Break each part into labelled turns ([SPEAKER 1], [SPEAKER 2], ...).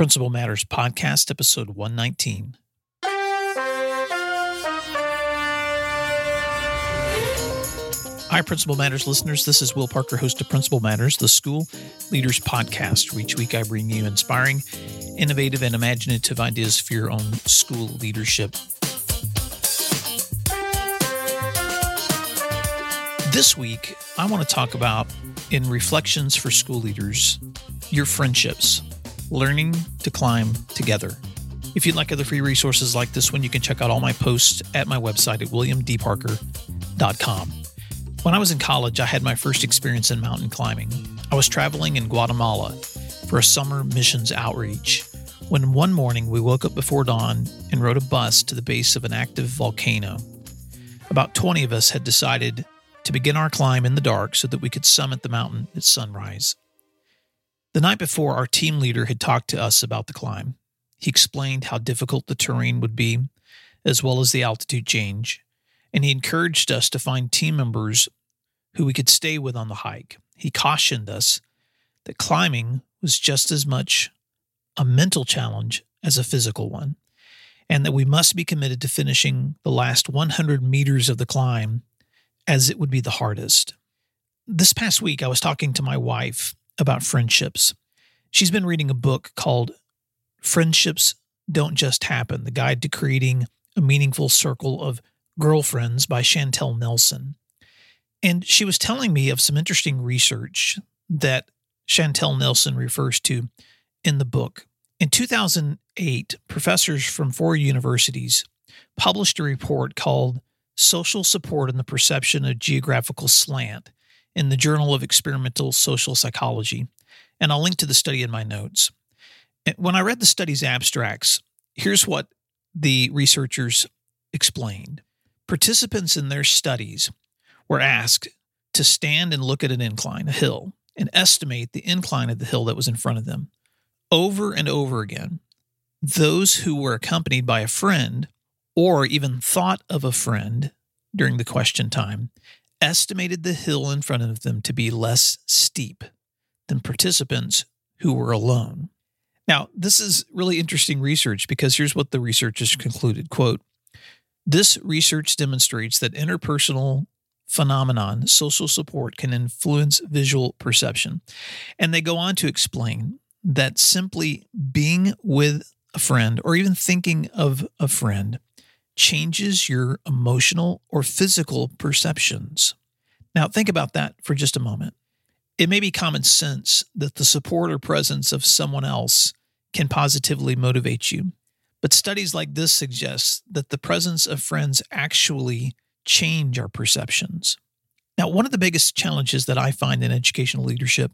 [SPEAKER 1] Principal Matters Podcast, episode 119. Hi, Principal Matters listeners. This is Will Parker, host of Principal Matters, the school leaders podcast. Each week, I bring you inspiring, innovative, and imaginative ideas for your own school leadership. This week, I want to talk about, in Reflections for School Leaders, your friendships, learning to climb together. If you'd like other free resources like this one, you can check out all my posts at my website at williamdparker.com. When I was in college, I had my first experience in mountain climbing. I was traveling in Guatemala for a summer missions outreach when one morning we woke up before dawn and rode a bus to the base of an active volcano. About 20 of us had decided to begin our climb in the dark so that we could summit the mountain at sunrise. The night before, our team leader had talked to us about the climb. He explained how difficult the terrain would be, as well as the altitude change, and he encouraged us to find team members who we could stay with on the hike. He cautioned us that climbing was just as much a mental challenge as a physical one, and that we must be committed to finishing the last 100 meters of the climb as it would be the hardest. This past week, I was talking to my wife about friendships. She's been reading a book called Friendships Don't Just Happen The Guide to Creating a Meaningful Circle of Girlfriends by Chantel Nelson. And she was telling me of some interesting research that Chantel Nelson refers to in the book. In 2008, professors from four universities published a report called Social Support and the Perception of Geographical Slant in the Journal of Experimental Social Psychology. And I'll link to the study in my notes. When I read the study's abstracts, here's what the researchers explained. Participants in their studies were asked to stand and look at an incline, a hill, and estimate the incline of the hill that was in front of them. Over and over again, those who were accompanied by a friend or even thought of a friend during the question time estimated the hill in front of them to be less steep than participants who were alone. Now, this is really interesting research because here's what the researchers concluded quote this research demonstrates that interpersonal phenomenon, social support, can influence visual perception. And they go on to explain that simply being with a friend or even thinking of a friend changes your emotional or physical perceptions. Now, think about that for just a moment. It may be common sense that the support or presence of someone else can positively motivate you. But studies like this suggest that the presence of friends actually change our perceptions. Now, one of the biggest challenges that I find in educational leadership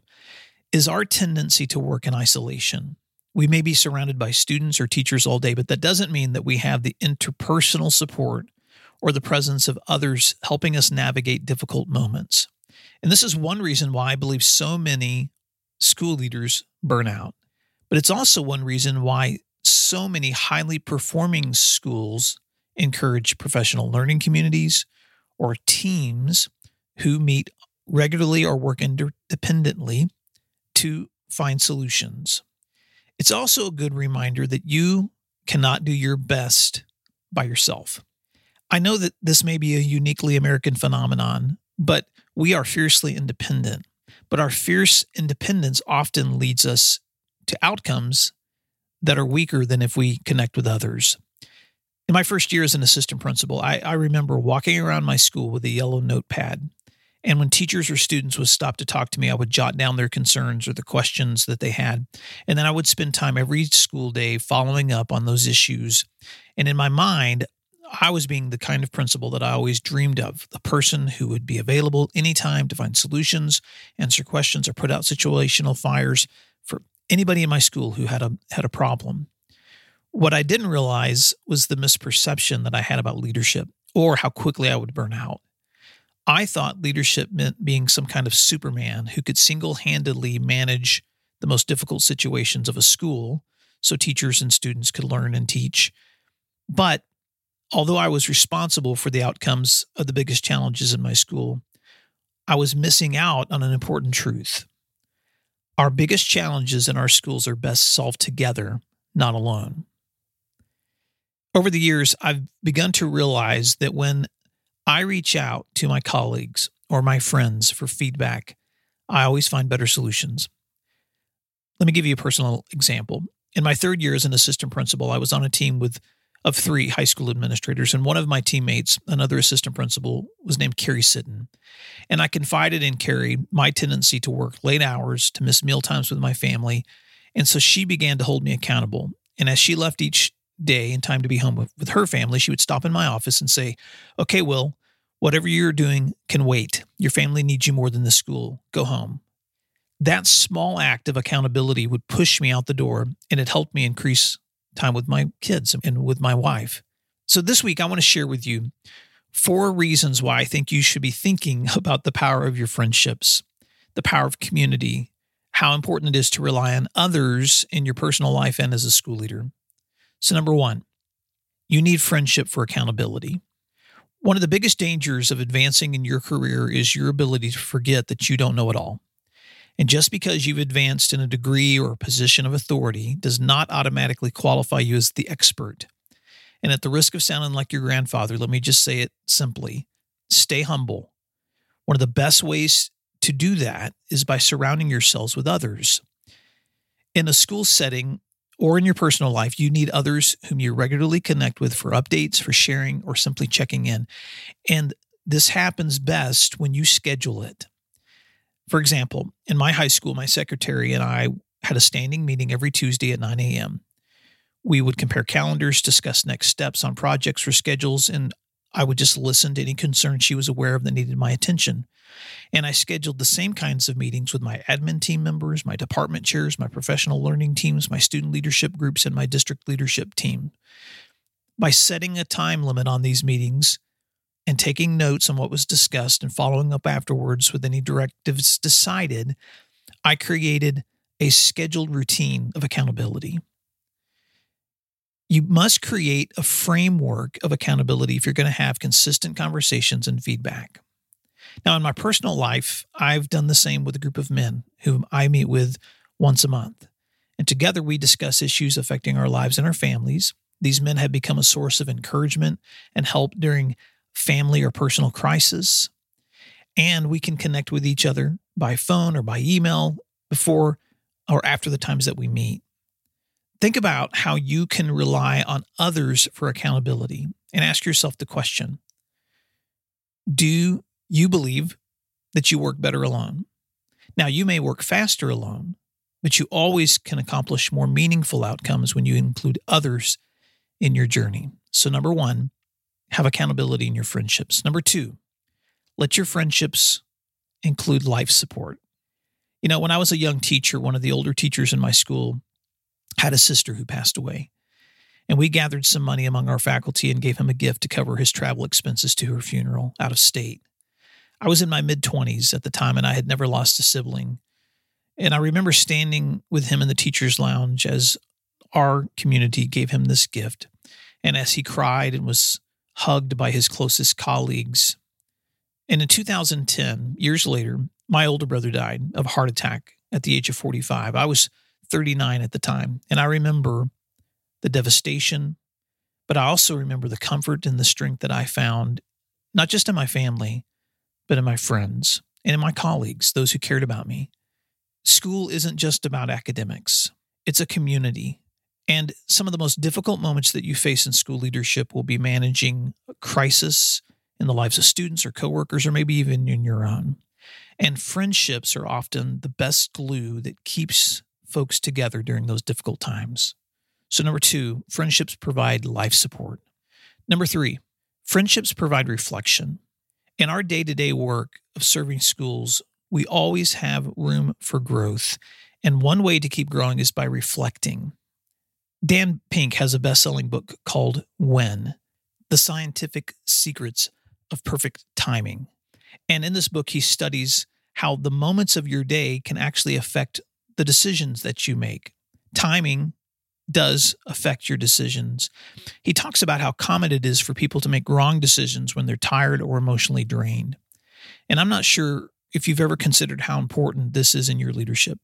[SPEAKER 1] is our tendency to work in isolation. We may be surrounded by students or teachers all day, but that doesn't mean that we have the interpersonal support or the presence of others helping us navigate difficult moments. And this is one reason why I believe so many school leaders burn out. But it's also one reason why so many highly performing schools encourage professional learning communities or teams who meet regularly or work independently to find solutions. It's also a good reminder that you cannot do your best by yourself. I know that this may be a uniquely American phenomenon, but we are fiercely independent. But our fierce independence often leads us to outcomes that are weaker than if we connect with others. In my first year as an assistant principal, I, I remember walking around my school with a yellow notepad. And when teachers or students would stop to talk to me, I would jot down their concerns or the questions that they had. And then I would spend time every school day following up on those issues. And in my mind, I was being the kind of principal that I always dreamed of the person who would be available anytime to find solutions, answer questions, or put out situational fires for anybody in my school who had a had a problem. What I didn't realize was the misperception that I had about leadership or how quickly I would burn out. I thought leadership meant being some kind of superman who could single handedly manage the most difficult situations of a school so teachers and students could learn and teach. But although I was responsible for the outcomes of the biggest challenges in my school, I was missing out on an important truth. Our biggest challenges in our schools are best solved together, not alone. Over the years, I've begun to realize that when I reach out to my colleagues or my friends for feedback, I always find better solutions. Let me give you a personal example. In my third year as an assistant principal, I was on a team with of three high school administrators, and one of my teammates, another assistant principal, was named Carrie Sitten. And I confided in Carrie my tendency to work late hours, to miss meal times with my family, and so she began to hold me accountable. And as she left each day in time to be home with, with her family, she would stop in my office and say, "Okay, Will, whatever you're doing can wait. Your family needs you more than the school. Go home." that small act of accountability would push me out the door and it helped me increase time with my kids and with my wife. So this week, I want to share with you four reasons why I think you should be thinking about the power of your friendships, the power of community, how important it is to rely on others in your personal life and as a school leader. So, number one, you need friendship for accountability. One of the biggest dangers of advancing in your career is your ability to forget that you don't know it all. And just because you've advanced in a degree or a position of authority does not automatically qualify you as the expert. And at the risk of sounding like your grandfather, let me just say it simply stay humble. One of the best ways to do that is by surrounding yourselves with others. In a school setting or in your personal life, you need others whom you regularly connect with for updates, for sharing, or simply checking in. And this happens best when you schedule it. For example, in my high school, my secretary and I had a standing meeting every Tuesday at 9 a.m. We would compare calendars, discuss next steps on projects or schedules, and I would just listen to any concerns she was aware of that needed my attention. And I scheduled the same kinds of meetings with my admin team members, my department chairs, my professional learning teams, my student leadership groups, and my district leadership team. By setting a time limit on these meetings, and taking notes on what was discussed and following up afterwards with any directives decided, I created a scheduled routine of accountability. You must create a framework of accountability if you're going to have consistent conversations and feedback. Now, in my personal life, I've done the same with a group of men whom I meet with once a month. And together we discuss issues affecting our lives and our families. These men have become a source of encouragement and help during family or personal crisis. And we can connect with each other by phone or by email before or after the times that we meet. Think about how you can rely on others for accountability and ask yourself the question Do you believe that you work better alone? Now, you may work faster alone, but you always can accomplish more meaningful outcomes when you include others in your journey. So, number one, have accountability in your friendships. Number two, let your friendships include life support. You know, when I was a young teacher, one of the older teachers in my school had a sister who passed away. And we gathered some money among our faculty and gave him a gift to cover his travel expenses to her funeral out of state. I was in my mid 20s at the time and I had never lost a sibling. And I remember standing with him in the teacher's lounge as our community gave him this gift. And as he cried and was hugged by his closest colleagues. And in 2010, years later, my older brother died of heart attack at the age of 45. I was 39 at the time. And I remember the devastation, but I also remember the comfort and the strength that I found, not just in my family, but in my friends and in my colleagues, those who cared about me. School isn't just about academics, it's a community. And some of the most difficult moments that you face in school leadership will be managing a crisis in the lives of students or coworkers, or maybe even in your own. And friendships are often the best glue that keeps folks together during those difficult times. So, number two, friendships provide life support. Number three, friendships provide reflection. In our day to day work of serving schools, we always have room for growth. And one way to keep growing is by reflecting. Dan Pink has a best selling book called When The Scientific Secrets of Perfect Timing. And in this book, he studies how the moments of your day can actually affect the decisions that you make. Timing does affect your decisions. He talks about how common it is for people to make wrong decisions when they're tired or emotionally drained. And I'm not sure if you've ever considered how important this is in your leadership.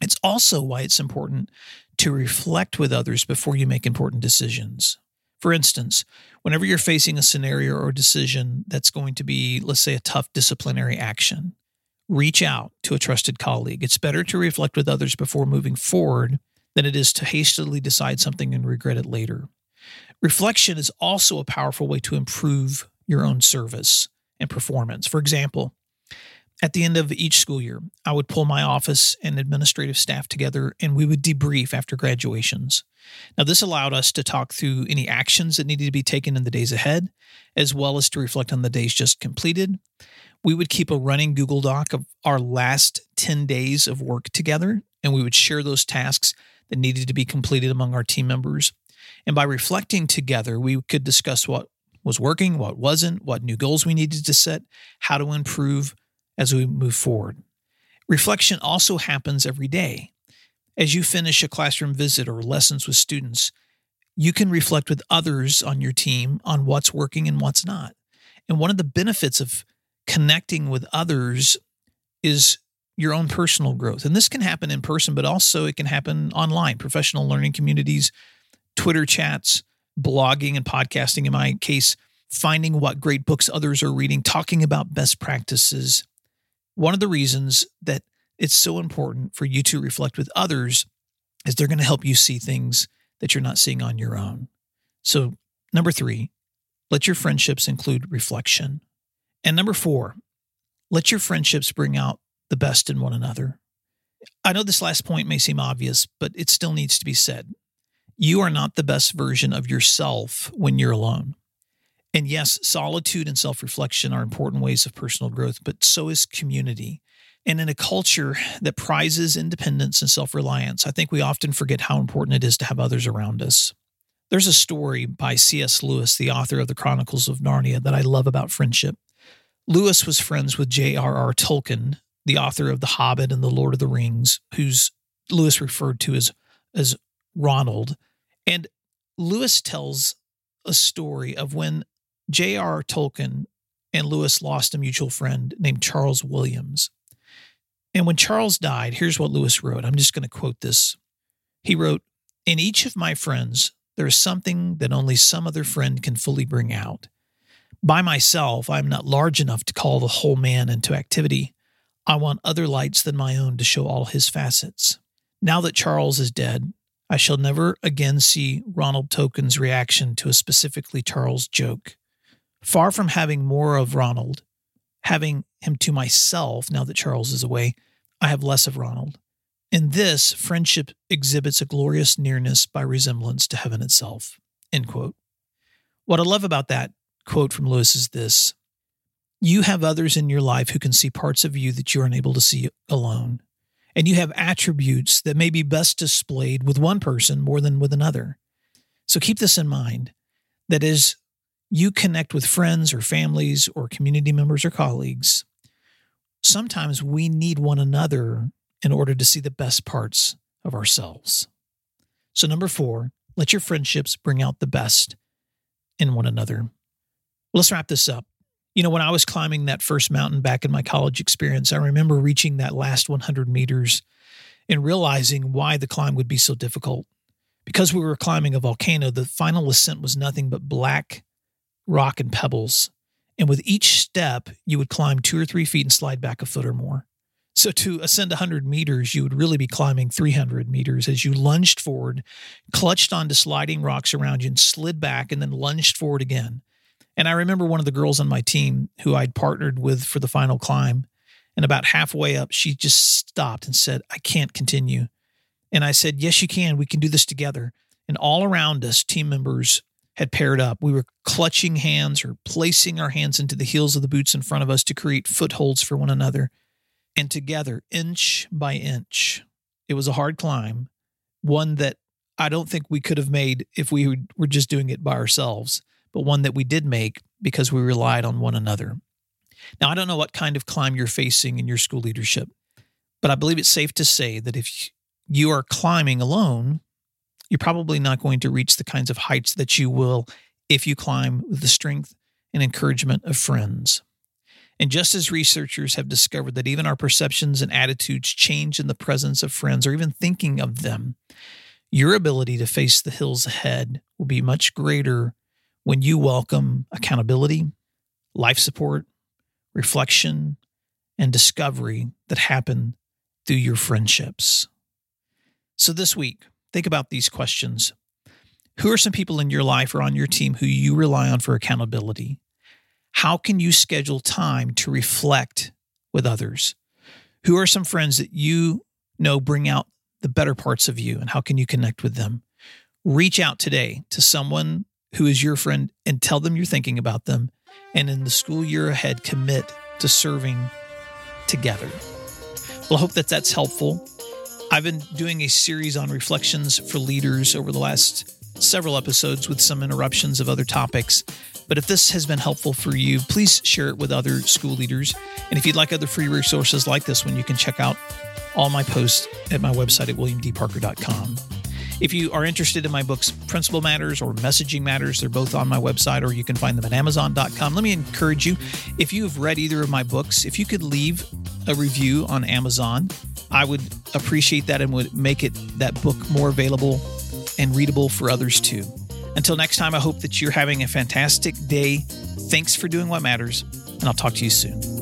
[SPEAKER 1] It's also why it's important to reflect with others before you make important decisions. For instance, whenever you're facing a scenario or decision that's going to be, let's say, a tough disciplinary action, reach out to a trusted colleague. It's better to reflect with others before moving forward than it is to hastily decide something and regret it later. Reflection is also a powerful way to improve your own service and performance. For example, at the end of each school year, I would pull my office and administrative staff together and we would debrief after graduations. Now, this allowed us to talk through any actions that needed to be taken in the days ahead, as well as to reflect on the days just completed. We would keep a running Google Doc of our last 10 days of work together, and we would share those tasks that needed to be completed among our team members. And by reflecting together, we could discuss what was working, what wasn't, what new goals we needed to set, how to improve as we move forward. Reflection also happens every day. As you finish a classroom visit or lessons with students, you can reflect with others on your team on what's working and what's not. And one of the benefits of connecting with others is your own personal growth. And this can happen in person, but also it can happen online, professional learning communities, Twitter chats, blogging and podcasting. In my case, finding what great books others are reading, talking about best practices. One of the reasons that it's so important for you to reflect with others is they're going to help you see things that you're not seeing on your own. So, number three, let your friendships include reflection. And number four, let your friendships bring out the best in one another. I know this last point may seem obvious, but it still needs to be said. You are not the best version of yourself when you're alone. And yes, solitude and self reflection are important ways of personal growth, but so is community. And in a culture that prizes independence and self reliance, I think we often forget how important it is to have others around us. There's a story by C.S. Lewis, the author of the Chronicles of Narnia, that I love about friendship. Lewis was friends with J.R.R. Tolkien, the author of The Hobbit and The Lord of the Rings, who's Lewis referred to as, as Ronald. And Lewis tells a story of when J.R.R. Tolkien and Lewis lost a mutual friend named Charles Williams. And when Charles died, here's what Lewis wrote. I'm just going to quote this. He wrote, In each of my friends, there is something that only some other friend can fully bring out. By myself, I am not large enough to call the whole man into activity. I want other lights than my own to show all his facets. Now that Charles is dead, I shall never again see Ronald Tolkien's reaction to a specifically Charles joke. Far from having more of Ronald, having him to myself now that Charles is away, I have less of Ronald. In this, friendship exhibits a glorious nearness by resemblance to heaven itself. What I love about that quote from Lewis is this You have others in your life who can see parts of you that you are unable to see alone and you have attributes that may be best displayed with one person more than with another. So keep this in mind that as you connect with friends or families or community members or colleagues, sometimes we need one another in order to see the best parts of ourselves. So, number four, let your friendships bring out the best in one another. Let's wrap this up. You know, when I was climbing that first mountain back in my college experience, I remember reaching that last 100 meters and realizing why the climb would be so difficult. Because we were climbing a volcano, the final ascent was nothing but black rock and pebbles. And with each step, you would climb two or three feet and slide back a foot or more. So to ascend 100 meters, you would really be climbing 300 meters as you lunged forward, clutched onto sliding rocks around you, and slid back, and then lunged forward again. And I remember one of the girls on my team who I'd partnered with for the final climb. And about halfway up, she just stopped and said, I can't continue. And I said, Yes, you can. We can do this together. And all around us, team members had paired up. We were clutching hands or placing our hands into the heels of the boots in front of us to create footholds for one another. And together, inch by inch, it was a hard climb, one that I don't think we could have made if we were just doing it by ourselves but one that we did make because we relied on one another. Now, I don't know what kind of climb you're facing in your school leadership, but I believe it's safe to say that if you are climbing alone, you're probably not going to reach the kinds of heights that you will if you climb with the strength and encouragement of friends. And just as researchers have discovered that even our perceptions and attitudes change in the presence of friends or even thinking of them, your ability to face the hills ahead will be much greater when you welcome accountability, life support, reflection, and discovery that happen through your friendships. So this week, think about these questions. Who are some people in your life or on your team who you rely on for accountability? How can you schedule time to reflect with others? Who are some friends that you know bring out the better parts of you and how can you connect with them? Reach out today to someone who is your friend and tell them you're thinking about them. And in the school year ahead, commit to serving together. Well, I hope that that's helpful. I've been doing a series on reflections for leaders over the last several episodes with some interruptions of other topics. But if this has been helpful for you, please share it with other school leaders. And if you'd like other free resources like this one, you can check out all my posts at my website at williamdparker.com. If you are interested in my books, Principal Matters or Messaging Matters, they're both on my website or you can find them at amazon.com. Let me encourage you if you have read either of my books, if you could leave a review on Amazon, I would appreciate that and would make it that book more available and readable for others too. Until next time, I hope that you're having a fantastic day. Thanks for doing what matters, and I'll talk to you soon.